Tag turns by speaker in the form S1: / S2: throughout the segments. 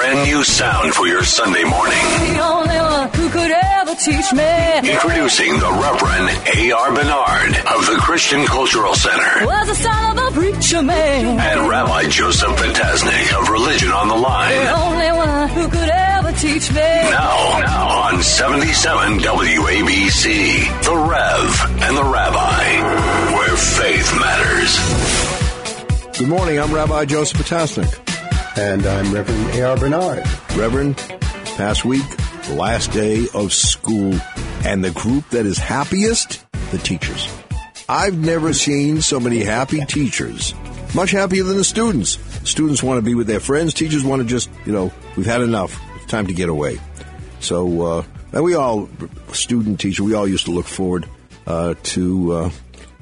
S1: brand new sound for your Sunday morning.
S2: The only one who could ever teach me
S1: Introducing the Reverend A.R. Bernard of the Christian Cultural Center
S2: was the son of a preacher man.
S1: and Rabbi Joseph Potasnik of Religion on the Line.
S2: The only one who could ever teach me.
S1: Now, now on 77 WABC, The Rev and the Rabbi, where faith matters.
S3: Good morning. I'm Rabbi Joseph Potasnik.
S4: And I'm Reverend A.R. Bernard.
S3: Reverend, past week, last day of school, and the group that is happiest, the teachers. I've never seen so many happy teachers, much happier than the students. Students want to be with their friends. Teachers want to just, you know, we've had enough. It's time to get away. So, uh, and we all, student, teacher, we all used to look forward uh, to uh,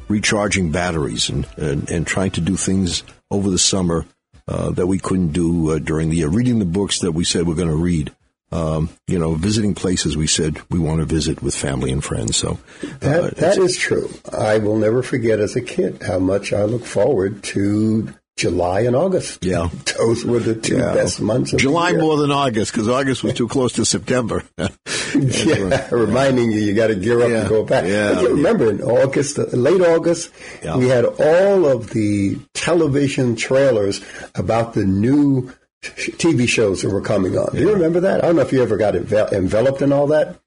S3: recharging batteries and, and, and trying to do things over the summer uh, that we couldn't do uh, during the year. Reading the books that we said we're going to read. Um, you know, visiting places we said we want to visit with family and friends. So
S4: That,
S3: uh,
S4: that is true. I will never forget as a kid how much I look forward to July and August.
S3: Yeah.
S4: Those were the two
S3: yeah.
S4: best months of
S3: July
S4: the year.
S3: more than August because August was too close to September.
S4: Yeah, reminding you, you got to gear up
S3: Yeah,
S4: and go back.
S3: yeah,
S4: But you remember in August, uh, late August,
S3: Yeah.
S4: we had all of the television trailers about the new TV shows that were coming on. Do you remember that? I don't know if you ever got envel- enveloped in all that.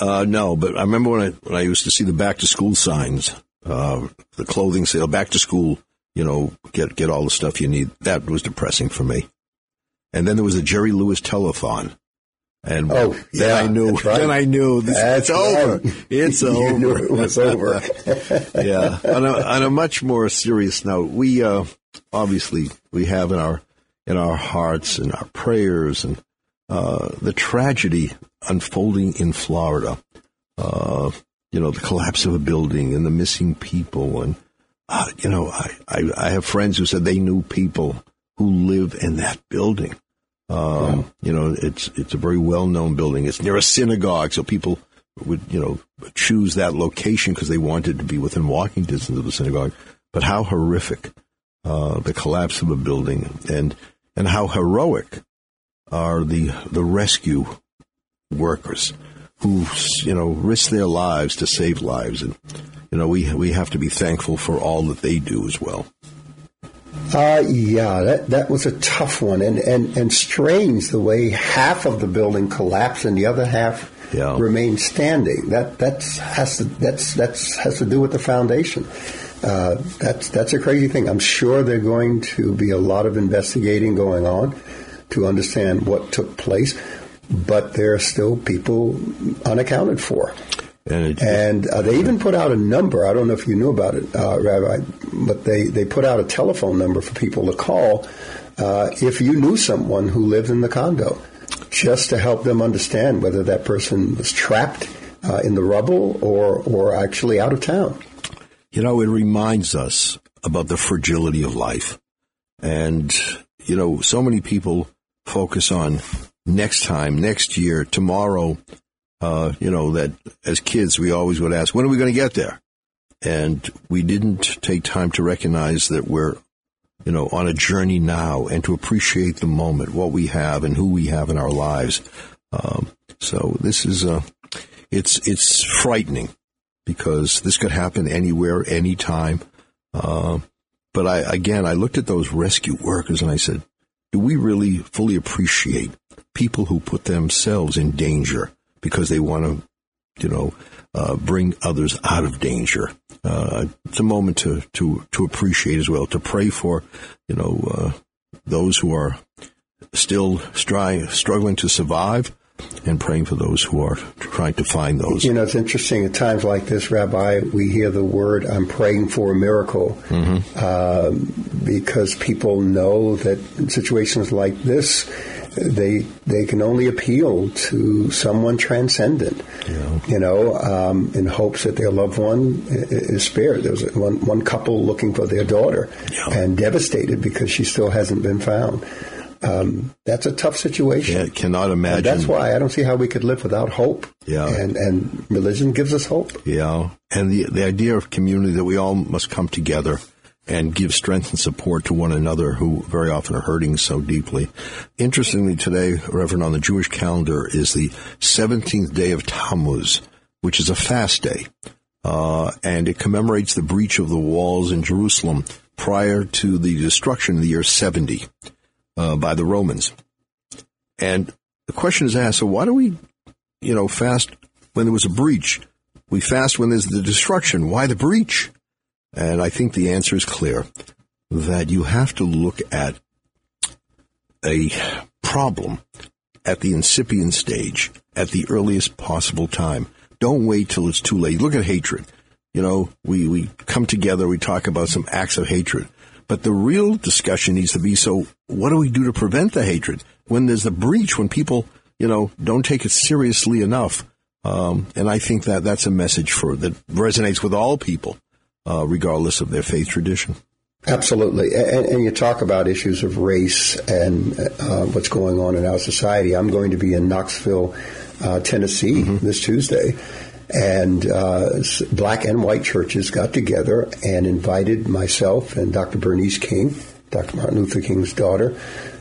S3: Uh, no, but I remember when I when I used to see the back to school signs, uh, the clothing sale, back to school. You know, get get all the stuff you need. That was depressing for me. And then there was a Jerry Lewis telethon, and
S4: Oh,
S3: then
S4: yeah,
S3: I knew.
S4: right.
S3: Then I knew this, it's over. It's over.
S4: it was over.
S3: yeah. On a, on a much more serious note, we uh, obviously we have in our in our hearts and our prayers and uh, the tragedy unfolding in Florida. Uh, you know, the collapse of a building and the missing people, and uh, you know, I, I I have friends who said they knew people who live in that building. Um, You know, it's it's a very well known building. It's near a synagogue, so people would you know choose that location because they wanted to be within walking distance of the synagogue. But how horrific uh, the collapse of a building, and and how heroic are the the rescue workers who you know risk their lives to save lives, and you know we we have to be thankful for all that they do as well.
S4: Uh, yeah, that, that was a tough one, and, and, and strange the way half of the building collapsed and the other half
S3: Yeah.
S4: remained standing. That that's has to that's that's has to do with the foundation. Uh, that's that's a crazy thing. I'm sure there's going to be a lot of investigating going on to understand what took place, but there are still people unaccounted for.
S3: And
S4: And uh, they even put out a number. I don't know if you knew about it, uh, Rabbi, but they, they put out a telephone number for people to call uh, if you knew someone who lived in the condo, just to help them understand whether that person was trapped uh, in the rubble or, or actually out of town.
S3: You know, it reminds us about the fragility of life. And, you know, so many people focus on next time, next year, tomorrow. Uh, you know, that as kids, we always would ask, when are we going to get there? And we didn't take time to recognize that we're, you know, on a journey now and to appreciate the moment, what we have and who we have in our lives. Um, so this is, uh, it's, it's frightening because this could happen anywhere, anytime. Uh, but I, again, I looked at those rescue workers and I said, do we really fully appreciate people who put themselves in danger because they want to, you know, uh, bring others out of danger? Uh, it's a moment to, to, to appreciate as well, to pray for, you know, uh, those who are still stri- struggling to survive and praying for those who are trying to find those.
S4: You know, it's interesting at times like this, Rabbi, we hear the word, I'm praying for a miracle, um, because people know that in situations like this, they they can only appeal to someone transcendent, you know, um, in hopes that their loved one is spared. There was one one couple looking for their daughter
S3: Yeah.
S4: and devastated because she still hasn't been found. Um, that's a tough situation.
S3: Yeah, cannot imagine.
S4: And that's why I don't see how we could live without hope.
S3: Yeah.
S4: And and religion gives us hope.
S3: Yeah, and the the idea of community that we all must come together and give strength and support to one another who very often are hurting so deeply. Interestingly, today, Reverend, on the Jewish calendar is the 17th day of Tammuz, which is a fast day. Uh, and it commemorates the breach of the walls in Jerusalem prior to the destruction in the year 70 uh, by the Romans. And the question is asked, so why do we, you know, fast when there was a breach? We fast when there's the destruction. Why the breach? And I think the answer is clear that you have to look at a problem at the incipient stage at the earliest possible time. Don't wait till it's too late. Look at hatred. You know, we, we come together, we talk about some acts of hatred. But the real discussion needs to be so what do we do to prevent the hatred? When there's a breach, when people, you know, don't take it seriously enough. Um, and I think that that's a message for that resonates with all people uh, regardless of their faith tradition.
S4: Absolutely. And, and, you talk about issues of race and uh, what's going on in our society. I'm going to be in Knoxville, uh, Tennessee mm-hmm. this Tuesday. And uh, black and white churches got together and invited myself and Dr. Bernice King, Dr. Martin Luther King's daughter,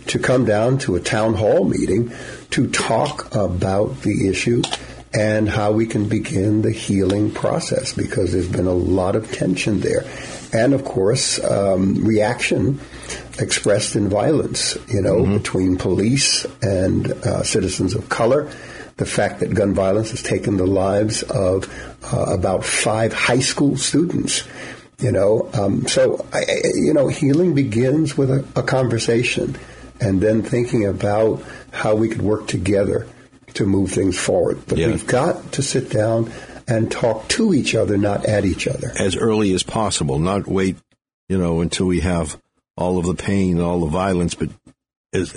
S4: to come down to a town hall meeting to talk about the issue and how we can begin the healing process because there's been a lot of tension there. And of course, um, reaction expressed in violence, you know, mm-hmm. between police and uh, citizens of color. The fact that gun violence has taken the lives of uh, about five high school students you know um, so I, you know healing begins with a, a, conversation and then thinking about how we could work together to move things forward. But yeah. we've got to sit down and talk to each other, not at each other.
S3: As early as possible, not wait, you know, until we have all of the pain, all the violence, but as,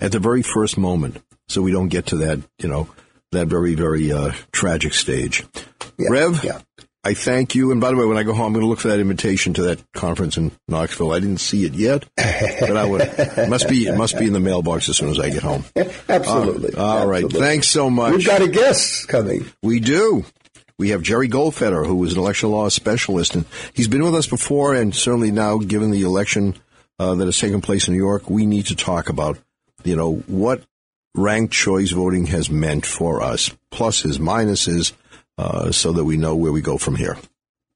S3: at the very first moment, so we don't get to that, you know, that very, very uh, tragic stage. Yeah, Rev, yeah. I thank you. And by the way, when I go home, I'm going to look for that invitation to that conference in Knoxville. I didn't see it yet, but I would. It must be it must be in the mailbox as soon as I get home.
S4: Absolutely.
S3: Uh, all right.
S4: Absolutely.
S3: Thanks so much.
S4: We've got a guest coming.
S3: We do. We have Jerry Goldfeder, who is an election law specialist, and he's been with us before, and certainly now, given the election uh, that has taken place in New York, we need to talk about, you know, what ranked choice voting has meant for us, pluses, minuses uh, so that we know where we go from here.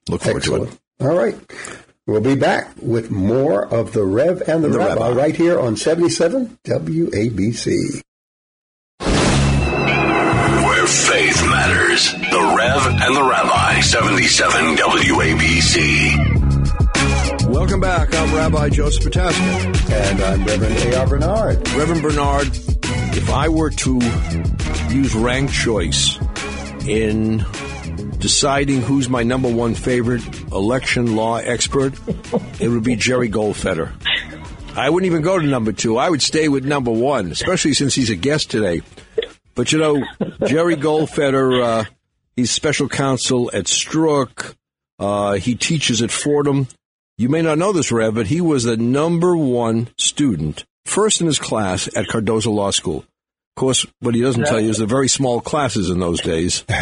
S3: Look forward Excellent. to it.
S4: All right. We'll be back with more of the Rev and the, the Rabbi, Rabbi right here on 77 WABC.
S1: Where faith matters. The Rev and the Rabbi, 77 WABC.
S3: Welcome back. I'm Rabbi Joseph Potasnik.
S4: And I'm Reverend A.R. Bernard.
S3: Reverend Bernard, if I were to use ranked choice in deciding who's my number one favorite election law expert, it would be Jerry Goldfeder. I wouldn't even go to number two. I would stay with number one, especially since he's a guest today. But you know, Jerry Goldfeder, uh, he's special counsel at Stroock. Uh, he teaches at Fordham. You may not know this, Rev, but he was the number one student, first in his class at Cardozo Law School. Of course, what he doesn't tell you is the very small classes in those days.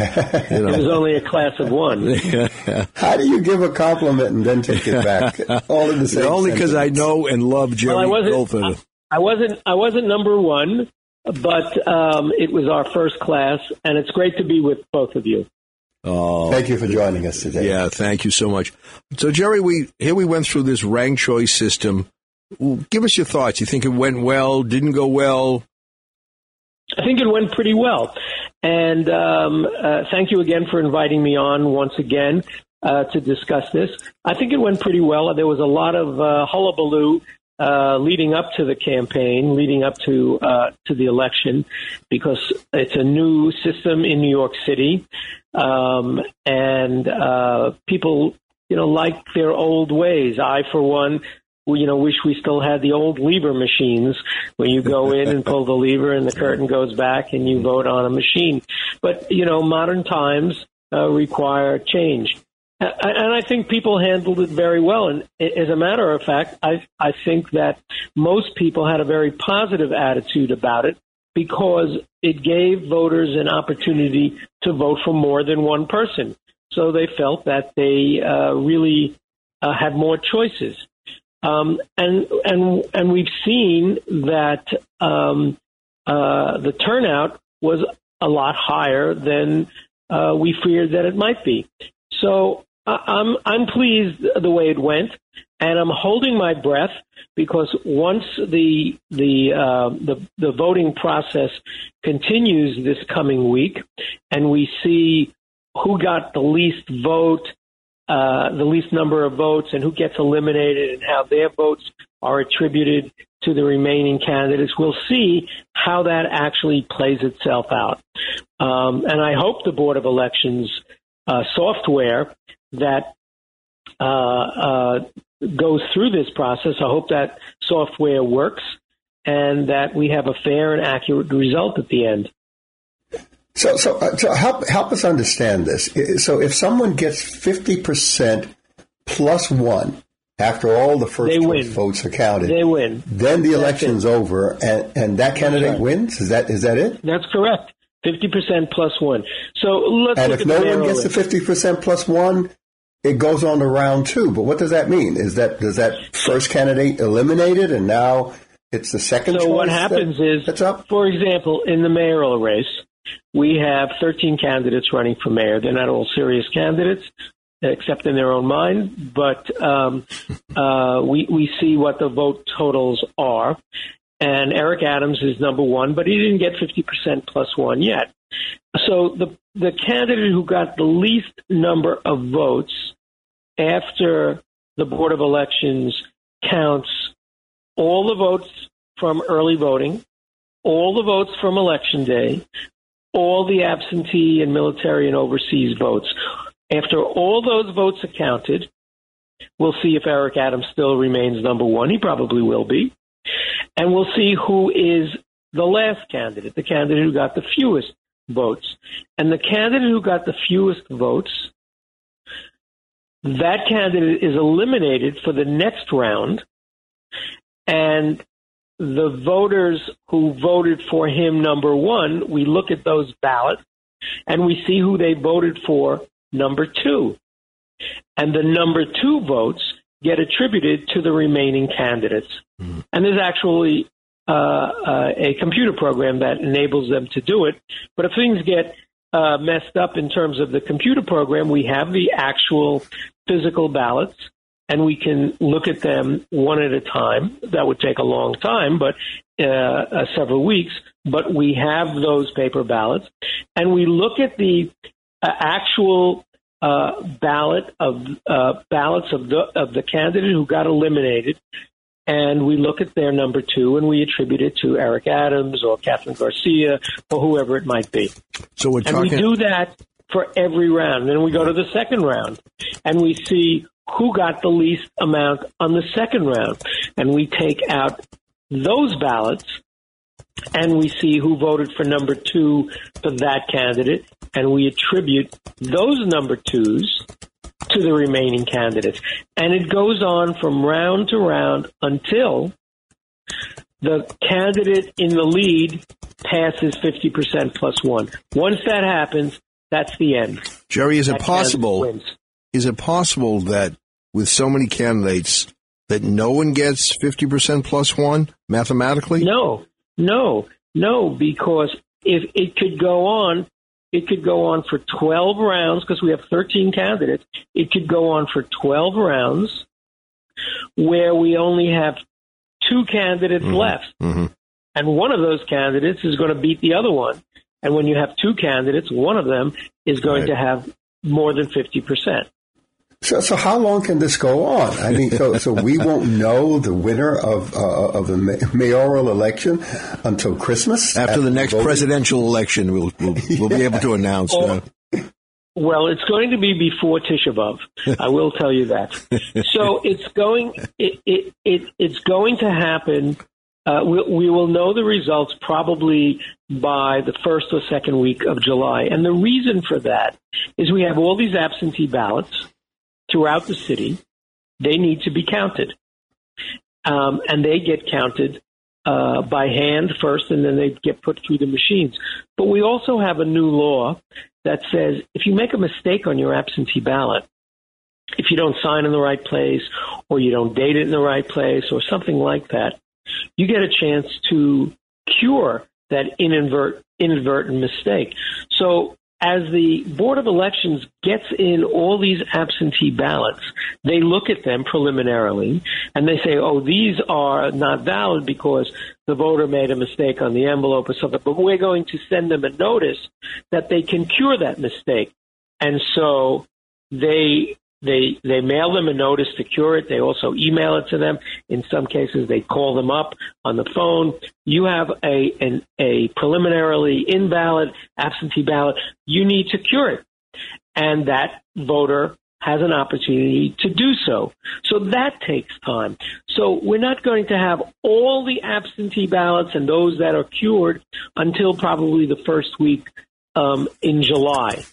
S3: You
S5: know. It was only a class of one.
S4: How do you give a compliment and then take it back? All in the same.
S3: Only because I know and love Jerry well, I wasn't,
S5: I, I, wasn't. I wasn't number one, but um, it was our first class, and it's great to be with both of you.
S4: Oh, thank you for joining us today.
S3: Yeah, thank you so much. So, Jerry, we here we went through this rank choice system. Give us your thoughts. You think it went well? Didn't go well?
S5: I think it went pretty well. And um, uh, thank you again for inviting me on once again uh, to discuss this. I think it went pretty well. There was a lot of uh, hullabaloo uh, leading up to the campaign, leading up to uh, to the election, because it's a new system in New York City, um, and uh, people, you know, like their old ways. I, for one, you know, wish we still had the old lever machines where you go in and pull the lever and the curtain goes back and you vote on a machine. But, you know, modern times uh, require change. And I think people handled it very well. And as a matter of fact, I, I think that most people had a very positive attitude about it because it gave voters an opportunity to vote for more than one person. So they felt that they uh, really uh, had more choices. Um, and and and we've seen that um, uh, the turnout was a lot higher than uh, we feared that it might be. So I'm I'm pleased the way it went, and I'm holding my breath because once the the uh, the, the voting process continues this coming week, and we see who got the least vote uh, the least number of votes and who gets eliminated and how their votes are attributed to the remaining candidates. We'll see how that actually plays itself out. Um, and I hope the Board of Elections uh, software that uh, uh goes through this process, I hope that software works and that we have a fair and accurate result at the end.
S4: So, so, uh, so help help us understand this. So, if someone gets fifty percent plus one after all the first votes are counted,
S5: they win.
S4: Then the election's over, and, and that candidate right. wins. Is that is that it?
S5: That's correct. Fifty percent plus one. So let's
S4: and
S5: if
S4: no one gets the fifty percent plus one, it goes on to round two. But what does that mean? Is that does that first candidate eliminated, and now it's the second?
S5: So what happens
S4: that,
S5: is,
S4: that's up?
S5: for example, in the mayoral race, we have 13 candidates running for mayor. They're not all serious candidates, except in their own mind, but um, uh, we, we see what the vote totals are. And Eric Adams is number one, but he didn't get 50% plus one yet. So the, the candidate who got the least number of votes after the Board of Elections counts all the votes from early voting, all the votes from election day, all the absentee and military and overseas votes. After all those votes are counted, we'll see if Eric Adams still remains number one. He probably will be. And we'll see who is the last candidate, the candidate who got the fewest votes. And the candidate who got the fewest votes, that candidate is eliminated for the next round. And the voters who voted for him number one, we look at those ballots and we see who they voted for number two. And the number two votes get attributed to the remaining candidates. Mm-hmm. And there's actually uh, uh, a computer program that enables them to do it. But if things get uh, messed up in terms of the computer program, we have the actual physical ballots and we can look at them one at a time. That would take a long time, but uh, uh, several weeks. But we have those paper ballots, and we look at the uh, actual uh, ballot of uh, ballots of the of the candidate who got eliminated, and we look at their number two, and we attribute it to Eric Adams or Kathryn Garcia or whoever it might be.
S3: So we're
S5: talking. And we do that for every round. Then we go to the second round, and we see who got the least amount on the second round. And we take out those ballots and we see who voted for number two for that candidate, and we attribute those number twos to the remaining candidates. And it goes on from round to round until the candidate in the lead passes 50% plus one. Once that happens, that's the end.
S3: Jerry, is it possible? Is it possible that with so many candidates that no one gets 50% plus one mathematically?
S5: No, no, no, because if it could go on, it could go on for 12 rounds because we have 13 candidates. It could go on for 12 rounds where we only have two candidates mm-hmm. left. Mm-hmm. And one of those candidates is going to beat the other one. And when you have two candidates, one of them is going right. to have more than 50%.
S4: So, so how long can this go on? I mean, so, so we won't know the winner of uh, of the mayoral election until Christmas.
S3: After the next voting? presidential election, we'll we'll, we'll be able to announce.
S5: uh, well, it's going to be before Tisha B'av. I will tell you that. So it's going it it, it it's going to happen. Uh, we, we will know the results probably by the first or second week of July, and the reason for that is we have all these absentee ballots throughout the city. They need to be counted. Um, and they get counted uh, by hand first, and then they get put through the machines. But we also have a new law that says if you make a mistake on your absentee ballot, if you don't sign in the right place or you don't date it in the right place or something like that, you get a chance to cure that inadvert, inadvertent mistake. So as the Board of Elections gets in all these absentee ballots, they look at them preliminarily and they say, oh, these are not valid because the voter made a mistake on the envelope or something, but we're going to send them a notice that they can cure that mistake. And so they they they mail them a notice to cure it. They also email it to them. In some cases, they call them up on the phone. You have a an, a preliminarily invalid absentee ballot. You need to cure it, and that voter has an opportunity to do so. So that takes time. So we're not going to have all the absentee ballots and those that are cured until probably the first week um, in July.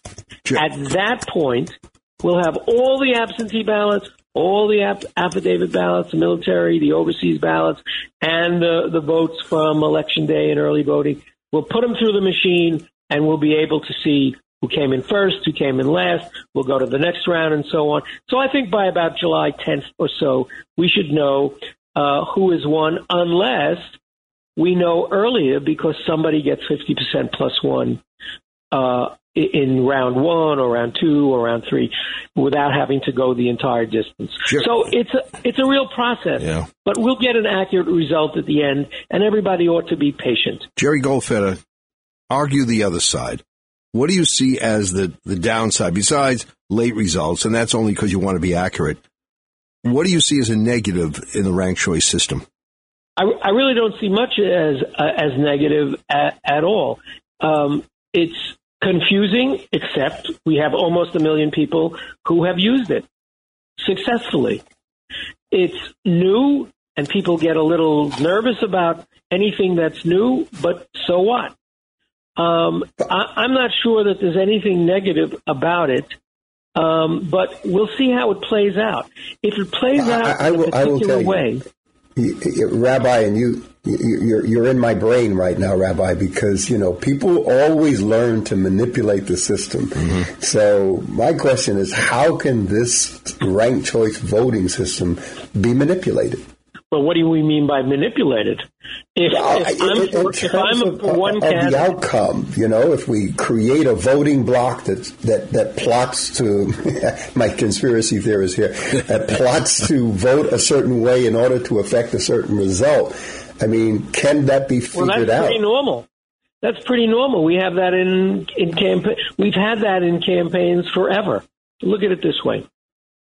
S5: At that point, We'll have all the absentee ballots, all the aff- affidavit ballots, the military, the overseas ballots, and the, the votes from election day and early voting. We'll put them through the machine and we'll be able to see who came in first, who came in last. We'll go to the next round and so on. So I think by about July 10th or so, we should know uh, who has won unless we know earlier because somebody gets 50% plus one uh, in round one or round two or round three without having to go the entire distance.
S3: Sure.
S5: So it's a, it's a real process,
S3: Yeah.
S5: but we'll get an accurate result at the end and everybody ought to be patient.
S3: Jerry Goldfeder, argue the other side. What do you see as the, the downside besides late results? And that's only because you want to be accurate. What do you see as a negative in the ranked choice system?
S5: I, I really don't see much as uh, as negative at, at all. Um, it's confusing, except we have almost a million people who have used it successfully. It's new, and people get a little nervous about anything that's new, but so what? Um, I, I'm not sure that there's anything negative about it. Um, but we'll see how it plays out. If it plays
S4: I-
S5: out
S4: I
S5: in a
S4: will- I will
S5: particular way,
S4: you. Rabbi, and you, you- you're, you're in my brain right now, Rabbi, because, you know, people always learn to manipulate the system. Mm-hmm. So my question is, how can this ranked choice voting system be manipulated?
S5: Well, what do we mean by manipulated? If,
S4: Well,
S5: if I'm,
S4: in- in
S5: if I'm
S4: of,
S5: one uh,
S4: of the outcome, you know, if we create a voting block that that that plots to my conspiracy theorist here that plots to vote a certain way in order to affect a certain result. I mean, can that be
S5: well,
S4: figured
S5: that's
S4: out?
S5: pretty normal. That's pretty normal. We have that in in campaign. We've had that in campaigns forever. Look at it this way: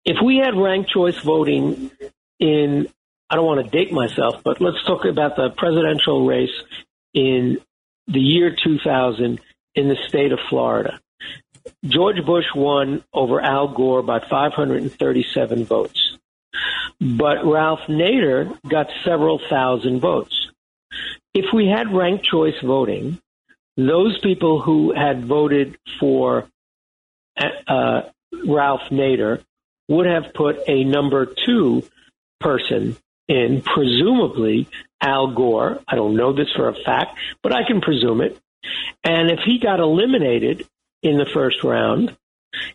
S5: if we had ranked choice voting in, I don't want to date myself, but let's talk about the presidential race in the year 2000 in the state of Florida. George Bush won over Al Gore by 537 votes. But Ralph Nader got several thousand votes. If we had ranked choice voting, those people who had voted for uh, Ralph Nader would have put a number two person in, presumably Al Gore. I don't know this for a fact, but I can presume it. And if he got eliminated in the first round,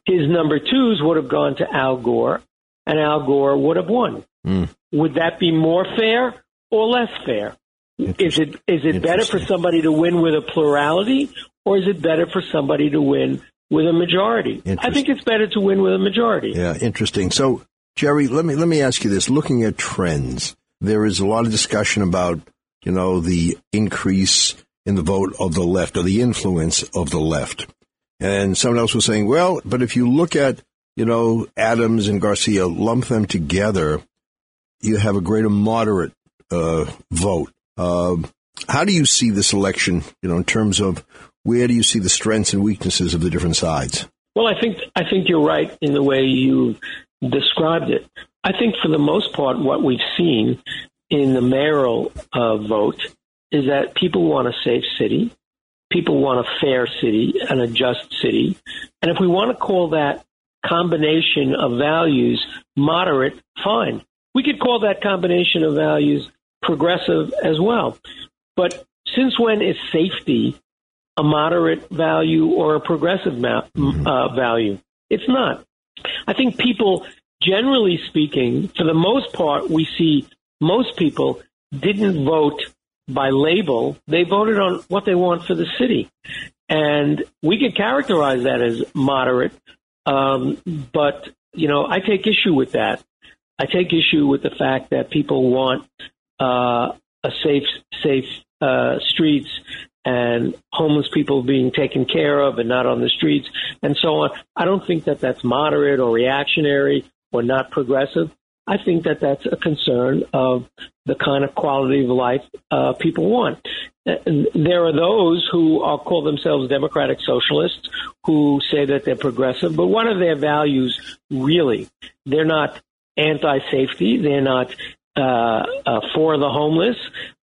S5: his number twos would have gone to Al Gore, and Al Gore would have won.
S3: Mm.
S5: Would that be more fair or less fair? Is it is it better for somebody to win with a plurality, or is it better for somebody to win with a majority? I think it's better to win with a majority.
S3: Yeah, interesting. So, Jerry, let me let me ask you this: looking at trends, there is a lot of discussion about you know the increase in the vote of the left or the influence of the left, and someone else was saying, well, but if you look at you know Adams and Garcia, lump them together, you have a greater moderate uh, vote. Uh, how do you see this election? You know, in terms of where do you see the strengths and weaknesses of the different sides?
S5: Well, I think I think you're right in the way you described it. I think for the most part, what we've seen in the mayoral uh, vote is that people want a safe city, people want a fair city, and a just city, and if we want to call that combination of values moderate, fine. We could call that combination of values progressive as well. But since when is safety a moderate value or a progressive ma- uh, value. It's not. I think people generally speaking, for the most part, we see most people didn't vote by label. They voted on what they want for the city. And we could characterize that as moderate. Um, but, you know, I take issue with that. I take issue with the fact that people want uh, a safe, safe uh, streets and homeless people being taken care of and not on the streets and so on. I don't think that that's moderate or reactionary or not progressive. I think that that's a concern of the kind of quality of life uh, people want. There are those who are, call themselves democratic socialists who say that they're progressive, but what are their values really? They're not anti-safety. They're not uh, uh, for the homeless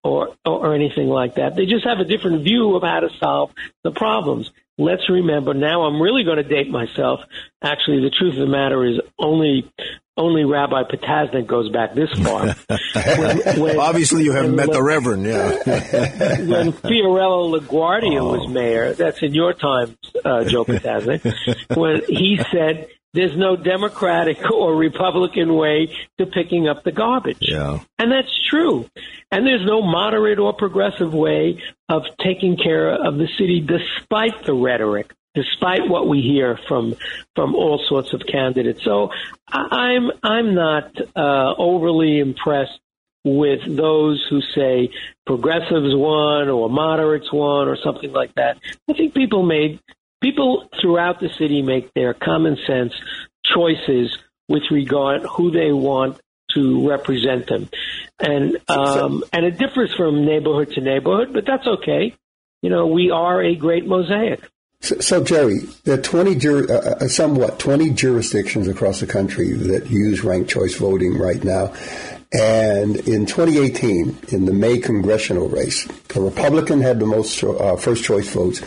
S5: or, or anything like that. They just have a different view of how to solve the problems. Let's remember now. I'm really going to date myself. Actually, the truth of the matter is only only Rabbi Potasnik goes back this far.
S3: when, when, Obviously, you haven't met when, the Reverend, yeah.
S5: when Fiorello LaGuardia oh. was mayor, that's in your time, uh, Joe Potasnik, when he said there's no Democratic or Republican way to picking up the garbage.
S3: Yeah.
S5: And that's true. And there's no moderate or progressive way of taking care of the city despite the rhetoric, despite what we hear from from all sorts of candidates. So I'm I'm not uh, overly impressed with those who say progressives won or moderates won or something like that. I think people made people throughout the city make their common sense choices with regard who they want to represent them, and um, and it differs from neighborhood to neighborhood, but that's okay. You know, we are a great mosaic.
S4: So, so Jerry, there are 20, jur- uh, uh somewhat 20 jurisdictions across the country that use ranked choice voting right now. And in 2018, in the Maine congressional race, the Republican had the most uh, first choice votes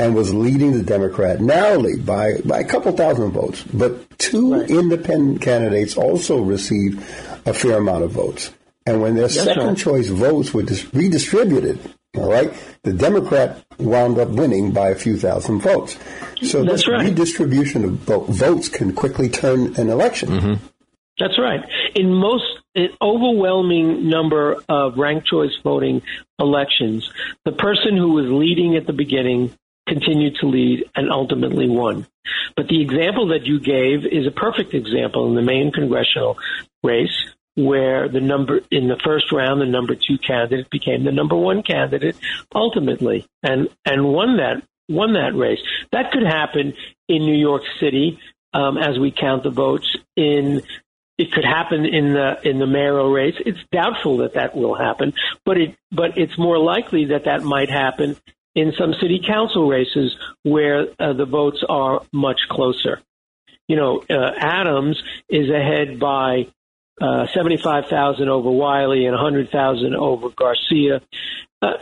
S4: and was leading the Democrat narrowly by, by a couple thousand votes. But two right. independent candidates also received a fair amount of votes. And when their That's second right. choice votes were dis- redistributed, all right, the Democrat wound up winning by a few thousand votes. So
S5: That's
S4: this
S5: right.
S4: redistribution of votes can quickly turn an election.
S3: Mm-hmm.
S5: That's right. In most an overwhelming number of ranked choice voting elections, the person who was leading at the beginning continued to lead and ultimately won. But the example that you gave is a perfect example in the Maine congressional race where the number in the first round the number two candidate became the number one candidate ultimately and and won that won that race that could happen in New York City um, as we count the votes in it could happen in the in the mayoral race. It's doubtful that that will happen, but it but it's more likely that that might happen in some city council races where uh, the votes are much closer. You know, uh, Adams is ahead by uh, 75,000 over Wiley and 100,000 over Garcia. Uh,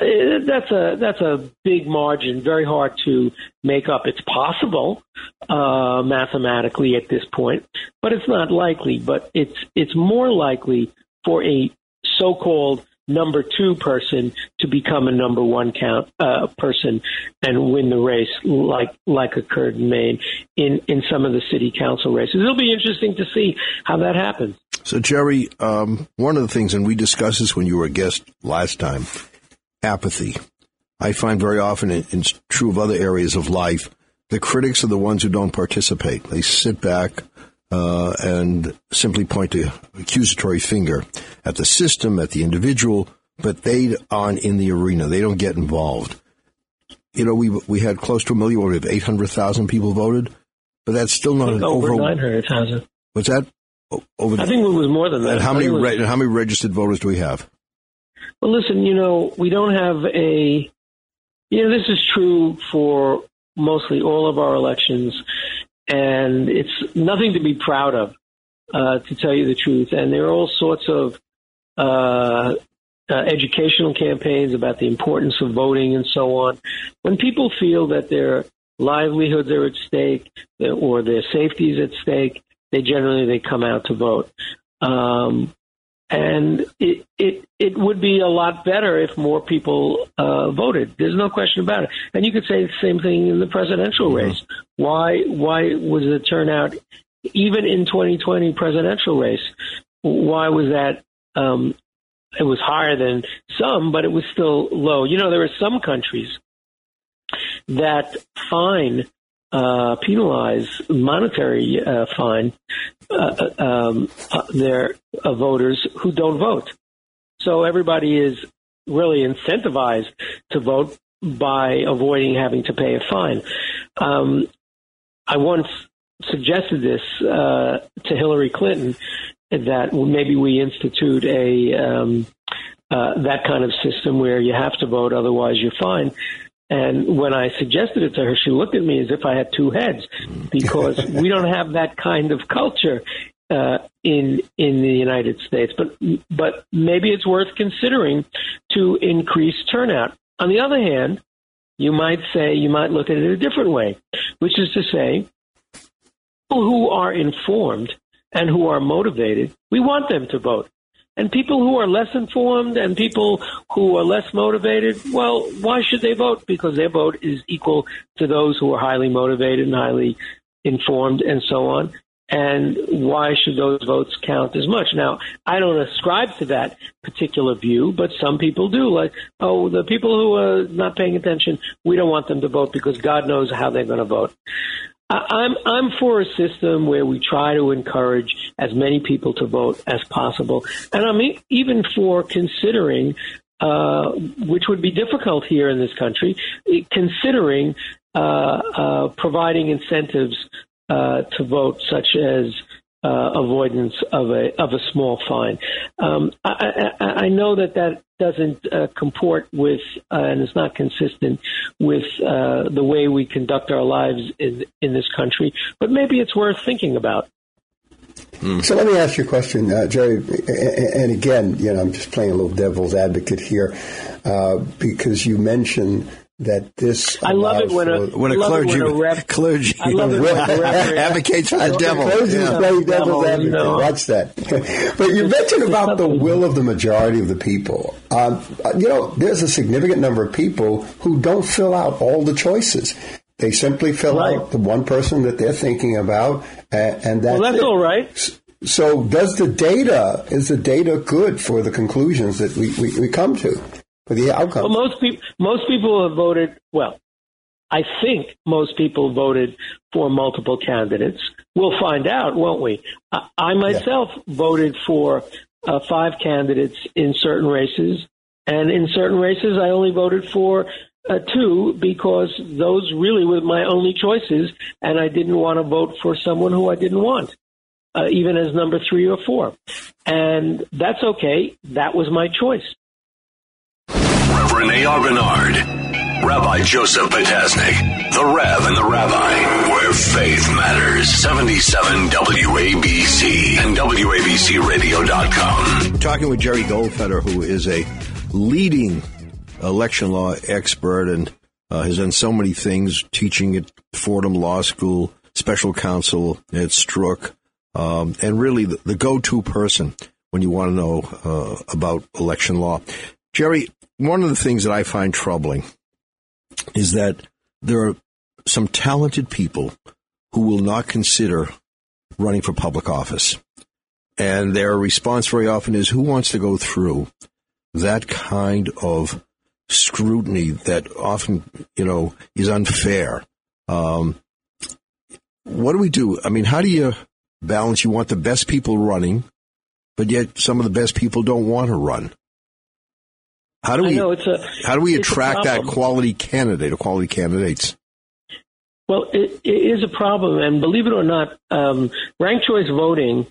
S5: that's a that's a big margin, very hard to make up. It's possible uh, mathematically at this point, but it's not likely. But it's it's more likely for a so-called number two person to become a number one count uh, person and win the race, like like occurred in Maine in in some of the city council races. It'll be interesting to see how that happens.
S3: So, Jerry, um, one of the things, and we discussed this when you were a guest last time, apathy. I find very often, it's true of other areas of life, the critics are the ones who don't participate. They sit back, uh, and simply point the accusatory finger at the system, at the individual, but they aren't in the arena. They don't get involved. You know, we we had close to a million. We have eight hundred thousand people voted, but that's still not an
S5: over,
S3: over
S5: nine hundred thousand.
S3: What's that?
S5: Over. I think it was more than that.
S3: And how many was, how many registered voters do we have?
S5: Well, listen. You know, we don't have a. You know, this is true for mostly all of our elections and it's nothing to be proud of, uh, to tell you the truth. And there are all sorts of uh, uh, educational campaigns about the importance of voting and so on. When people feel that their livelihoods are at stake or their safety is at stake, they generally they come out to vote. Um, and it, it it would be a lot better if more people uh, voted. There's no question about it. And you could say the same thing in the presidential mm-hmm. race. Why why was the turnout even in 2020 presidential race. Why was that? Um, it was higher than some, but it was still low. You know, there are some countries that fine, uh, penalize monetary uh, fine uh, uh um, uh, their uh, voters who don't vote. So everybody is really incentivized to vote by avoiding having to pay a fine. Um, I once suggested this to Hillary Clinton that maybe we institute a um, that kind of system where you have to vote, otherwise you're fine. And when I suggested it to her, she looked at me as if I had two heads because we don't have that kind of culture uh, in in the United States. But but maybe it's worth considering to increase turnout. On the other hand, you might say you might look at it a different way, which is to say, people who are informed and who are motivated, we want them to vote. And people who are less informed and people who are less motivated, well, why should they vote? Because their vote is equal to those who are highly motivated and highly informed and so on. And why should those votes count as much? Now, I don't ascribe to that particular view, but some people do. Like, oh, the people who are not paying attention, we don't want them to vote because God knows how they're going to vote. I'm I'm for a system where we try to encourage as many people to vote as possible, and I'm even for considering, uh, which would be difficult here in this country, considering uh, uh, providing incentives uh, to vote, such as uh, avoidance of a of a small fine. Um, I, I, I, know that that doesn't uh, comport with uh, and is not consistent with uh, the way we conduct our lives in in this country, but maybe it's worth thinking about.
S4: Hmm. So let me ask you a question, uh, Jerry. And again, you know, I'm just playing a little devil's advocate here because you mentioned that this.
S5: I love it when a,
S3: when a clergy, when a rep, clergy
S5: I love it when a
S3: advocates for the devil.
S4: Clergy yeah. play devil's advocate. No. Watch that. but you mentioned about the will of the majority of the people. Um, you know, there's a significant number of people who don't fill out all the choices. They simply fill right. out the one person that they're thinking about, and, and that's
S5: well, that's
S4: it.
S5: all right.
S4: So, does the data is the data good for the conclusions that we, we, we come to? For the outcome.
S5: Well, most people, most people have voted. Well, I think most people voted for multiple candidates. We'll find out, won't we? I, I myself yeah. voted for uh, five candidates in certain races, and in certain races, I only voted for uh, two because those really were my only choices, and I didn't want to vote for someone who I didn't want. Uh, even as number three or four. And that's okay. That was my choice.
S1: Reverend A.R. Bernard, Rabbi Joseph Potasnik, the Rev and the Rabbi, where faith matters. 77 WABC and WABCRadio.com.
S3: Talking with Jerry Goldfeder, who is a leading election law expert and uh, has done so many things, teaching at Fordham Law School, special counsel at Stroock, um, and really the, the, go-to person when you want to know uh, about election law. Jerry, one of the things that I find troubling is that there are some talented people who will not consider running for public office. And their response very often is who wants to go through that kind of scrutiny that often, you know, is unfair? Um, what do we do? I mean, how do you balance? You want the best people running, but yet some of the best people don't want to run. How do we
S5: know, a,
S3: how do we attract that quality candidate or quality candidates?
S5: Well, it, it is a problem, and believe it or not, um, ranked choice voting.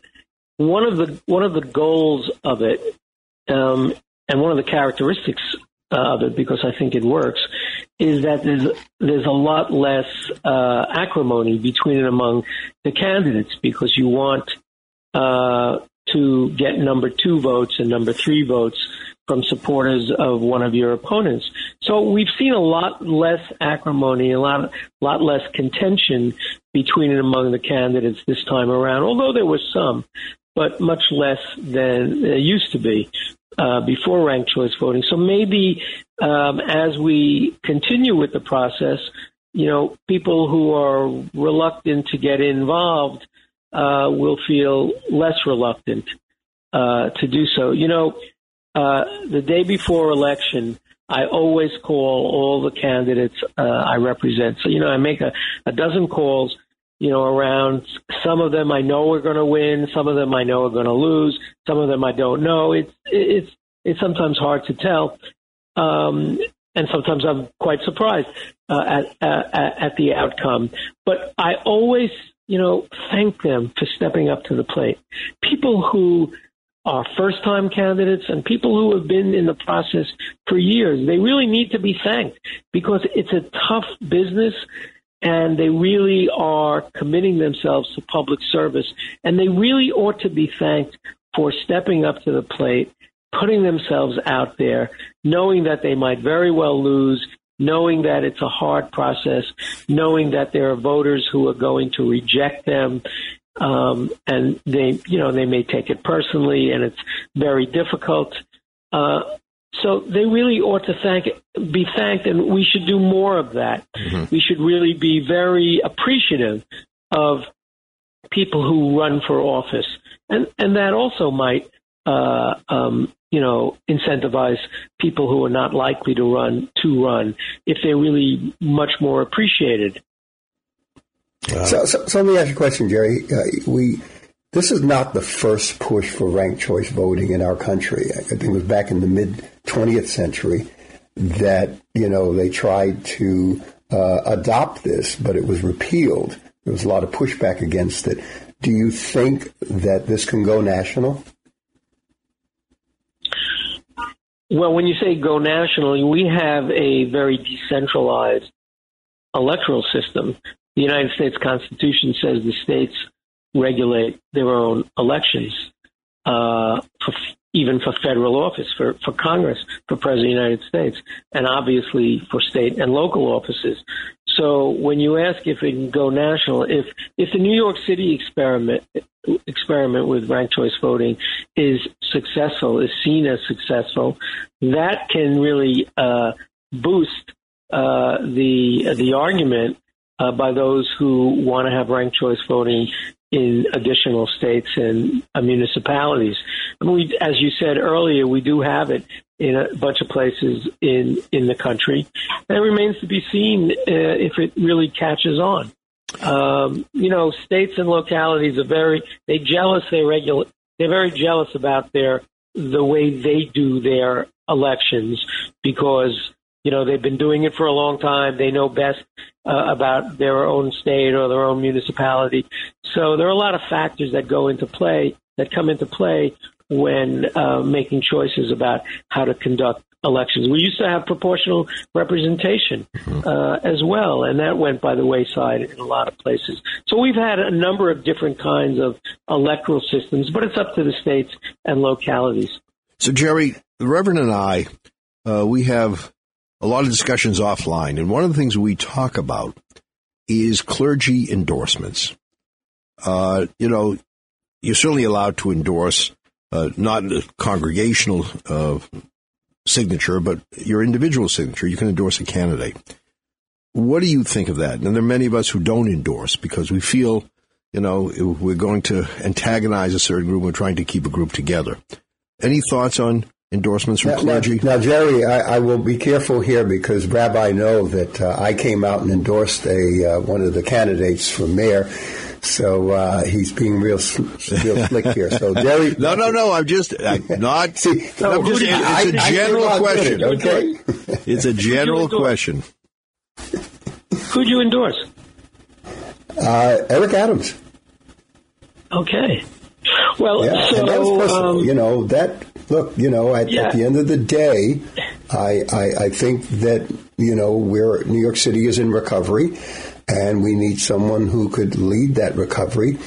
S5: One of the one of the goals of it, um, and one of the characteristics of it, because I think it works, is that there's there's a lot less uh, acrimony between and among the candidates because you want uh, to get number two votes and number three votes from supporters of one of your opponents. So we've seen a lot less acrimony, a lot, lot less contention between and among the candidates this time around, although there was some, but much less than there used to be uh, before ranked choice voting. So maybe um, as we continue with the process, you know, people who are reluctant to get involved uh, will feel less reluctant uh, to do so. You know, uh, the day before election, I always call all the candidates uh, I represent. So, you know, I make a, a dozen calls, you know, around some of them I know are going to win, some of them I know are going to lose, some of them I don't know. It's, it's, it's sometimes hard to tell. Um, and sometimes I'm quite surprised uh, at, at, at the outcome. But I always, you know, thank them for stepping up to the plate. People who are first time candidates and people who have been in the process for years. They really need to be thanked because it's a tough business and they really are committing themselves to public service and they really ought to be thanked for stepping up to the plate, putting themselves out there, knowing that they might very well lose, knowing that it's a hard process, knowing that there are voters who are going to reject them, um, and they, you know, they may take it personally, and it's very difficult. Uh, so they really ought to thank, be thanked, and we should do more of that. Mm-hmm. We should really be very appreciative of people who run for office, and and that also might, uh, um, you know, incentivize people who are not likely to run to run if they're really much more appreciated.
S4: So, so, so, let me ask you a question, Jerry. Uh, we this is not the first push for ranked choice voting in our country. I think it was back in the mid 20th century that you know they tried to uh, adopt this, but it was repealed. There was a lot of pushback against it. Do you think that this can go national?
S5: Well, when you say go national, we have a very decentralized electoral system the United States Constitution says the states regulate their own elections, uh, for, even for federal office, for, for Congress, for President of the United States, and obviously for state and local offices. So when you ask if it can go national, if if the New York City experiment experiment with ranked choice voting is successful, is seen as successful, that can really uh, boost uh, the the argument uh, by those who want to have ranked choice voting in additional states and uh, municipalities. We, as you said earlier, we do have it in a bunch of places in in the country, and it remains to be seen uh, if it really catches on. Um, you know, states and localities are very they jealous. They regular. They're very jealous about their the way they do their elections because you know, they've been doing it for a long time. They know best uh, about their own state or their own municipality. So there are a lot of factors that go into play, that come into play when uh, making choices about how to conduct elections. We used to have proportional representation uh, as well, and that went by the wayside in a lot of places. So we've had a number of different kinds of electoral systems, but it's up to the states and localities.
S3: So, Jerry, the Reverend and I, uh, we have a lot of discussions offline, and one of the things we talk about is clergy endorsements. Uh, you know, you're certainly allowed to endorse uh, not a congregational uh, signature, but your individual signature. You can endorse a candidate. What do you think of that? And there are many of us who don't endorse because we feel, you know, we're going to antagonize a certain group. We're trying to keep a group together. Any thoughts on endorsements from
S4: now,
S3: clergy?
S4: Now, now Jerry, I, I, will be careful here because Rabbi know that uh, I came out and endorsed a uh, one of the candidates for mayor. So uh, he's being real, real slick here. So Jerry,
S3: no, no, no. I'm just I, not. See, no, just, it's I, a general question.
S4: It, okay,
S3: it's a general question.
S5: Who'd you endorse?
S4: Uh, Eric Adams.
S5: Okay. Well,
S4: yeah,
S5: so,
S4: and that was personal. Um, you know that look, you know, at, yeah. at the end of the day, I, I, I think that you know where New York City is in recovery, and we need someone who could lead that recovery,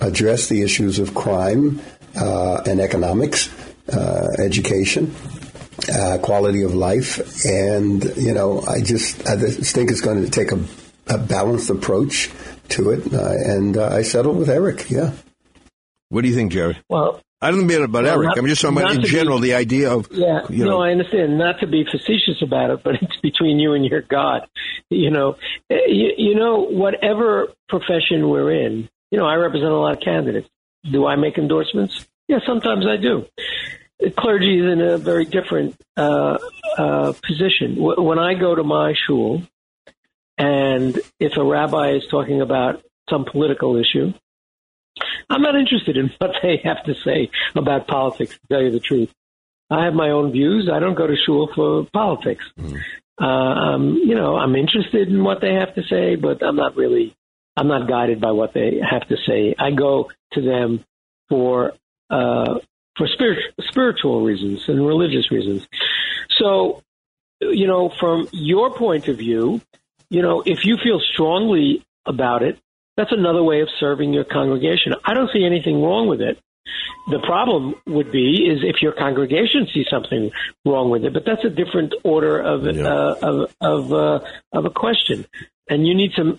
S4: address the issues of crime uh, and economics, uh, education. Uh, quality of life, and you know, I just I just think it's going to take a, a balanced approach to it, uh, and uh, I settled with Eric. Yeah.
S3: What do you think, Jerry?
S5: Well,
S3: I don't mean about well, Eric. Not, I'm just talking about in general be, the idea of.
S5: Yeah, you know, no, I understand. Not to be facetious about it, but it's between you and your God. You know, you, you know, whatever profession we're in, you know, I represent a lot of candidates. Do I make endorsements? Yeah, sometimes I do. The clergy is in a very different uh, uh, position. W- when I go to my shul, and if a rabbi is talking about some political issue, I'm not interested in what they have to say about politics, to tell you the truth. I have my own views. I don't go to shul for politics. Mm. Uh, um, you know, I'm interested in what they have to say, but I'm not really, I'm not guided by what they have to say. I go to them for, uh, for spirit, spiritual reasons and religious reasons. So, you know, from your point of view, you know, if you feel strongly about it, that's another way of serving your congregation. I don't see anything wrong with it. The problem would be is if your congregation sees something wrong with it, but that's a different order of yeah. uh, of of, uh, of a question, and you need to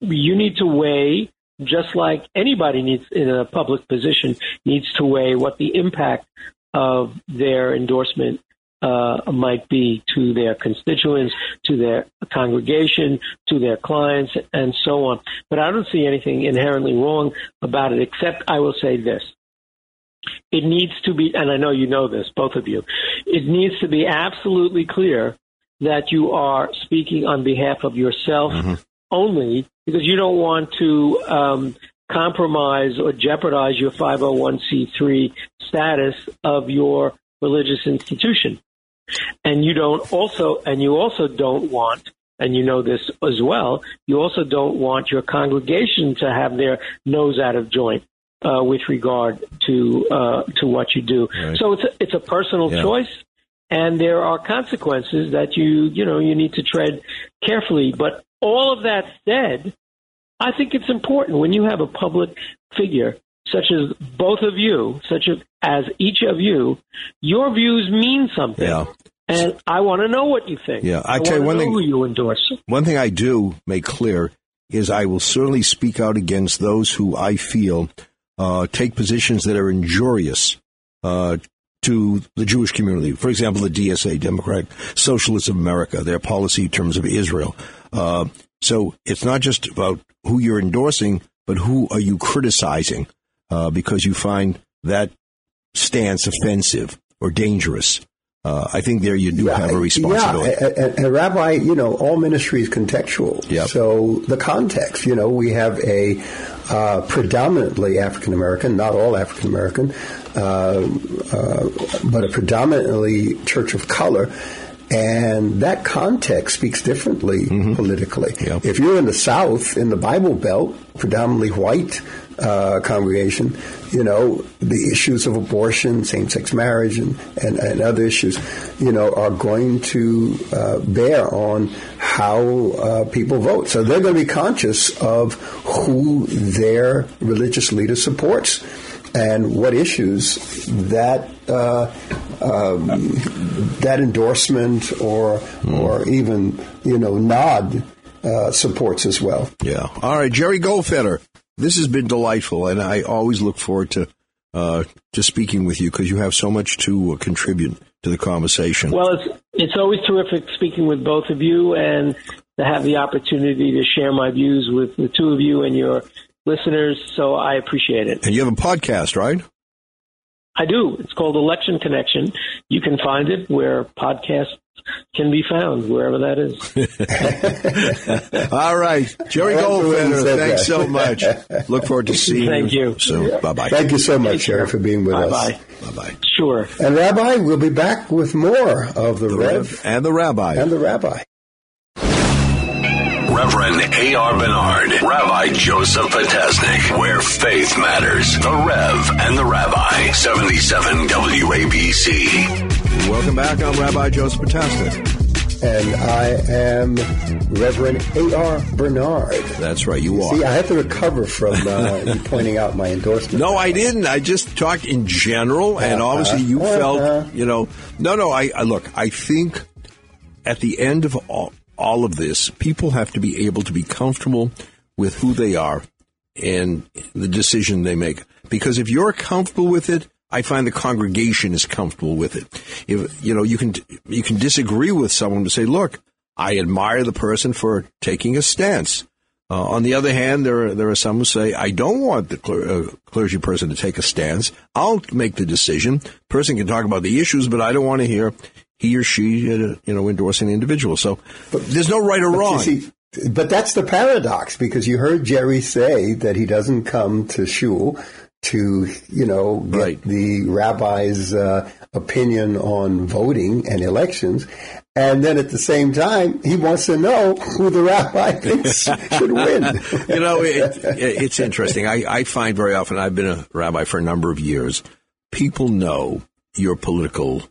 S5: you need to weigh just like anybody needs in a public position needs to weigh what the impact of their endorsement uh, might be to their constituents, to their congregation, to their clients, and so on. But I don't see anything inherently wrong about it, except I will say this. It needs to be, and I know you know this, both of you, it needs to be absolutely clear that you are speaking on behalf of yourself mm-hmm. only because you don't want to um, compromise or jeopardize your 501c3 status of your religious institution. And you don't also, and you also don't want, and you know this as well, you also don't want your congregation to have their nose out of joint. Uh, with regard to uh, to what you do, right. so it's a, it's a personal yeah. choice, and there are consequences that you you know you need to tread carefully. But all of that said, I think it's important when you have a public figure such as both of you, such as each of you, your views mean something. Yeah. And I want to know what you think.
S3: Yeah, I,
S5: I
S3: tell you one thing.
S5: Who you endorse?
S3: One thing I do make clear is I will certainly speak out against those who I feel uh, take positions that are injurious uh, to the Jewish community. For example, the DSA, Democratic Socialists of America, their policy in terms of Israel. Uh, so it's not just about who you're endorsing, but who are you criticizing uh, because you find that stance offensive or dangerous. Uh, I think there you do have a responsibility.
S4: Yeah, and, and, Rabbi, you know, all ministry is contextual.
S3: Yep.
S4: So the context, you know, we have a uh, predominantly African American, not all African American, uh, uh, but a predominantly church of color. And that context speaks differently mm-hmm. politically.
S3: Yep.
S4: If you're in the South, in the Bible Belt, predominantly white uh, congregation, you know, the issues of abortion, same-sex marriage, and, and, and other issues, you know, are going to uh, bear on how uh, people vote. So they're going to be conscious of who their religious leader supports and what issues that uh, um, that endorsement or mm. or even you know nod uh, supports as well.
S3: Yeah. All right, Jerry Goldfeder. This has been delightful, and I always look forward to uh, to speaking with you because you have so much to uh, contribute to the conversation.
S5: Well, it's it's always terrific speaking with both of you, and to have the opportunity to share my views with the two of you and your listeners. So I appreciate it.
S3: And you have a podcast, right?
S5: I do. It's called Election Connection. You can find it where podcasts can be found, wherever that is.
S3: All right. Jerry Goldfeder, thanks so much. Look forward to seeing
S5: Thank you.
S3: you soon. Bye bye.
S4: Thank you so much, Jerry, for being with
S5: Bye-bye.
S3: us. Bye bye.
S5: Sure.
S4: And Rabbi, we'll be back with more of the,
S3: the
S4: Rev,
S3: Rev and the Rabbi.
S4: And the Rabbi.
S1: Reverend A.R. Bernard, Rabbi Joseph Potasnik, where faith matters. The Rev and the Rabbi, 77 WABC.
S3: Welcome back. I'm Rabbi Joseph Potasnik.
S4: And I am Reverend A.R. Bernard.
S3: That's right, you are.
S4: See, I have to recover from uh, you pointing out my endorsement.
S3: No, I didn't. I just talked in general, and uh, obviously you uh, felt, you know, no, no, I, I look, I think at the end of all, all of this, people have to be able to be comfortable with who they are and the decision they make. Because if you're comfortable with it, I find the congregation is comfortable with it. If you know, you can you can disagree with someone to say, "Look, I admire the person for taking a stance." Uh, on the other hand, there are, there are some who say, I don't want the cler- uh, clergy person to take a stance. I'll make the decision. Person can talk about the issues, but I don't want to hear he or she, uh, you know, endorsing the individual. So but, there's no right or wrong.
S4: See, but that's the paradox because you heard Jerry say that he doesn't come to shul to, you know, get right. the rabbi's uh, opinion on voting and elections. And then at the same time, he wants to know who the rabbi thinks should win.
S3: you know, it, it, it's interesting. I, I find very often, I've been a rabbi for a number of years, people know your political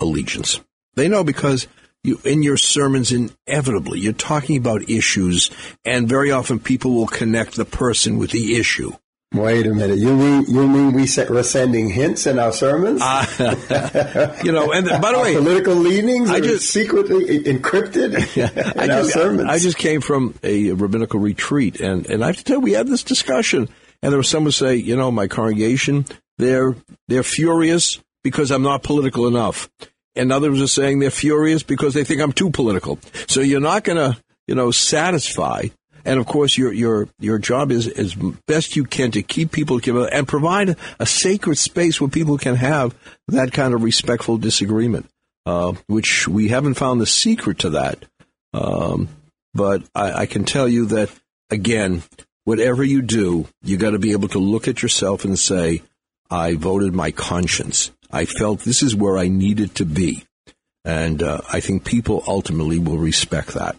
S3: allegiance. They know because you, in your sermons, inevitably, you're talking about issues, and very often people will connect the person with the issue.
S4: Wait a minute. You mean you mean we we're sending hints in our sermons?
S3: Uh, you know, and by the way,
S4: political leanings I just secretly encrypted in I
S3: just,
S4: our sermons.
S3: I just came from a rabbinical retreat, and and I have to tell you, we had this discussion, and there was someone say, you know, my congregation, they're they're furious because I'm not political enough, and others are saying they're furious because they think I'm too political. So you're not going to, you know, satisfy and of course, your your your job is as best you can to keep people together and provide a sacred space where people can have that kind of respectful disagreement. Uh, which we haven't found the secret to that. Um, but I, I can tell you that again, whatever you do, you got to be able to look at yourself and say, "I voted my conscience. I felt this is where I needed to be." And uh, I think people ultimately will respect that.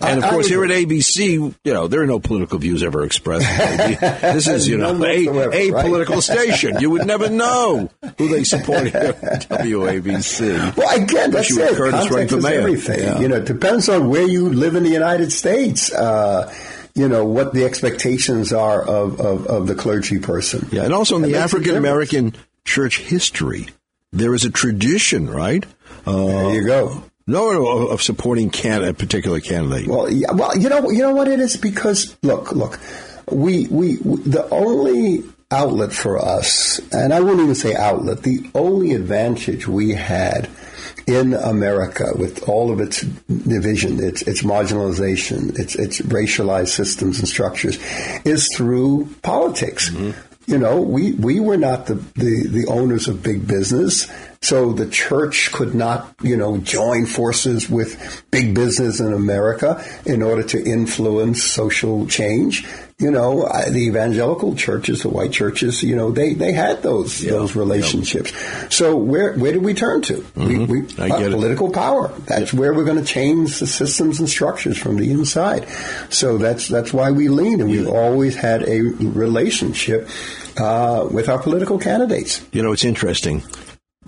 S3: And of course, here at ABC, you know, there are no political views ever expressed. this is, you know, a, a right? political station. You would never know who they support here at WABC.
S4: Well, again, that's it. Context is everything. Yeah. You know, it depends on where you live in the United States. Uh, you know what the expectations are of, of, of the clergy person.
S3: Yeah, and also in the African American church history, there is a tradition, right?
S4: Uh, there you go
S3: no, no, of supporting can a particular candidate.
S4: Well, yeah, well, you know, you know what it is because look, look, we, we, we the only outlet for us, and I wouldn't even say outlet, the only advantage we had in America with all of its division, its, its marginalization, its, its racialized systems and structures is through politics. Mm-hmm. You know, we, we were not the, the, the owners of big business. So the church could not, you know, join forces with big business in America in order to influence social change. You know, the evangelical churches, the white churches, you know, they, they had those yeah, those relationships. Yeah. So where where did we turn to? Mm-hmm. We, we uh, political power. That's where we're going to change the systems and structures from the inside. So that's that's why we lean, and we've always had a relationship uh, with our political candidates.
S3: You know, it's interesting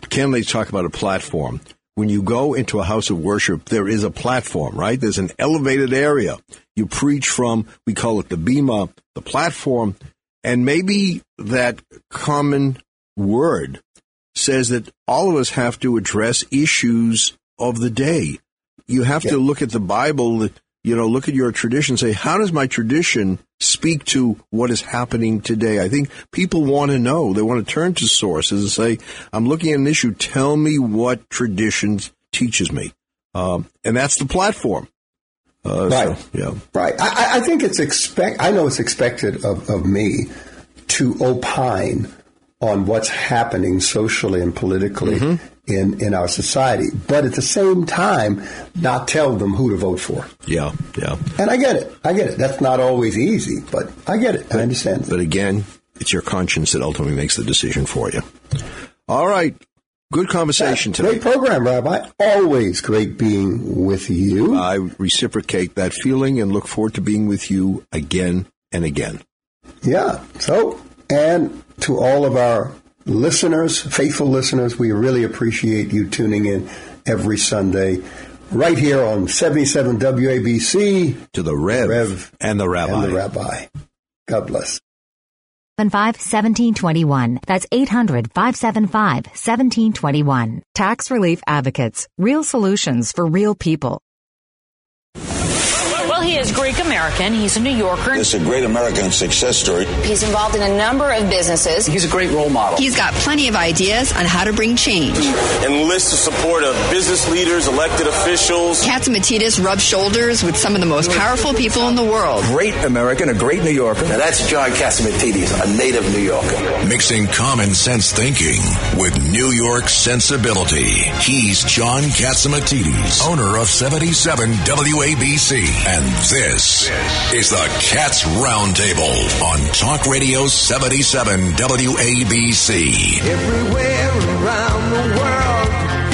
S3: candidates talk about a platform. When you go into a house of worship, there is a platform, right? There's an elevated area. You preach from, we call it the bema, the platform, and maybe that common word says that all of us have to address issues of the day. You have yeah. to look at the Bible you know, look at your tradition, say, how does my tradition speak to what is happening today? I think people want to know. They want to turn to sources and say, I'm looking at an issue. Tell me what tradition teaches me. Um, and that's the platform.
S4: Uh, right. So, yeah. Right. I, I, think it's expect. I know it's expected of, of me to opine on what's happening socially and politically mm-hmm. In, in our society, but at the same time, not tell them who to vote for.
S3: Yeah, yeah.
S4: And I get it. I get it. That's not always easy, but I get it.
S3: But,
S4: I understand.
S3: But again, it's your conscience that ultimately makes the decision for you. All right. Good conversation today.
S4: Great program, Rabbi. Always great being with you.
S3: I reciprocate that feeling and look forward to being with you again and again.
S4: Yeah. So, and to all of our listeners, faithful listeners, we really appreciate you tuning in every Sunday right here on 77 WABC.
S3: To the Rev, Rev and the Rabbi.
S4: And the Rabbi. God bless.
S6: 1721. That's 800 575 1721. Tax Relief Advocates. Real solutions for real people
S7: He is Greek American. He's a New Yorker.
S8: It's a great American success story.
S9: He's involved in a number of businesses.
S10: He's a great role model.
S11: He's got plenty of ideas on how to bring change.
S12: Enlist the support of business leaders, elected officials.
S11: Catsimatidis rubs shoulders with some of the most powerful people in the world.
S10: Great American, a great New Yorker.
S13: Now that's John Catsimatidis, a native New Yorker.
S14: Mixing common sense thinking with New York sensibility. He's John Catsimatidis, owner of 77 WABC. And this is the Cats Roundtable on Talk Radio 77 WABC.
S15: Everywhere around the world.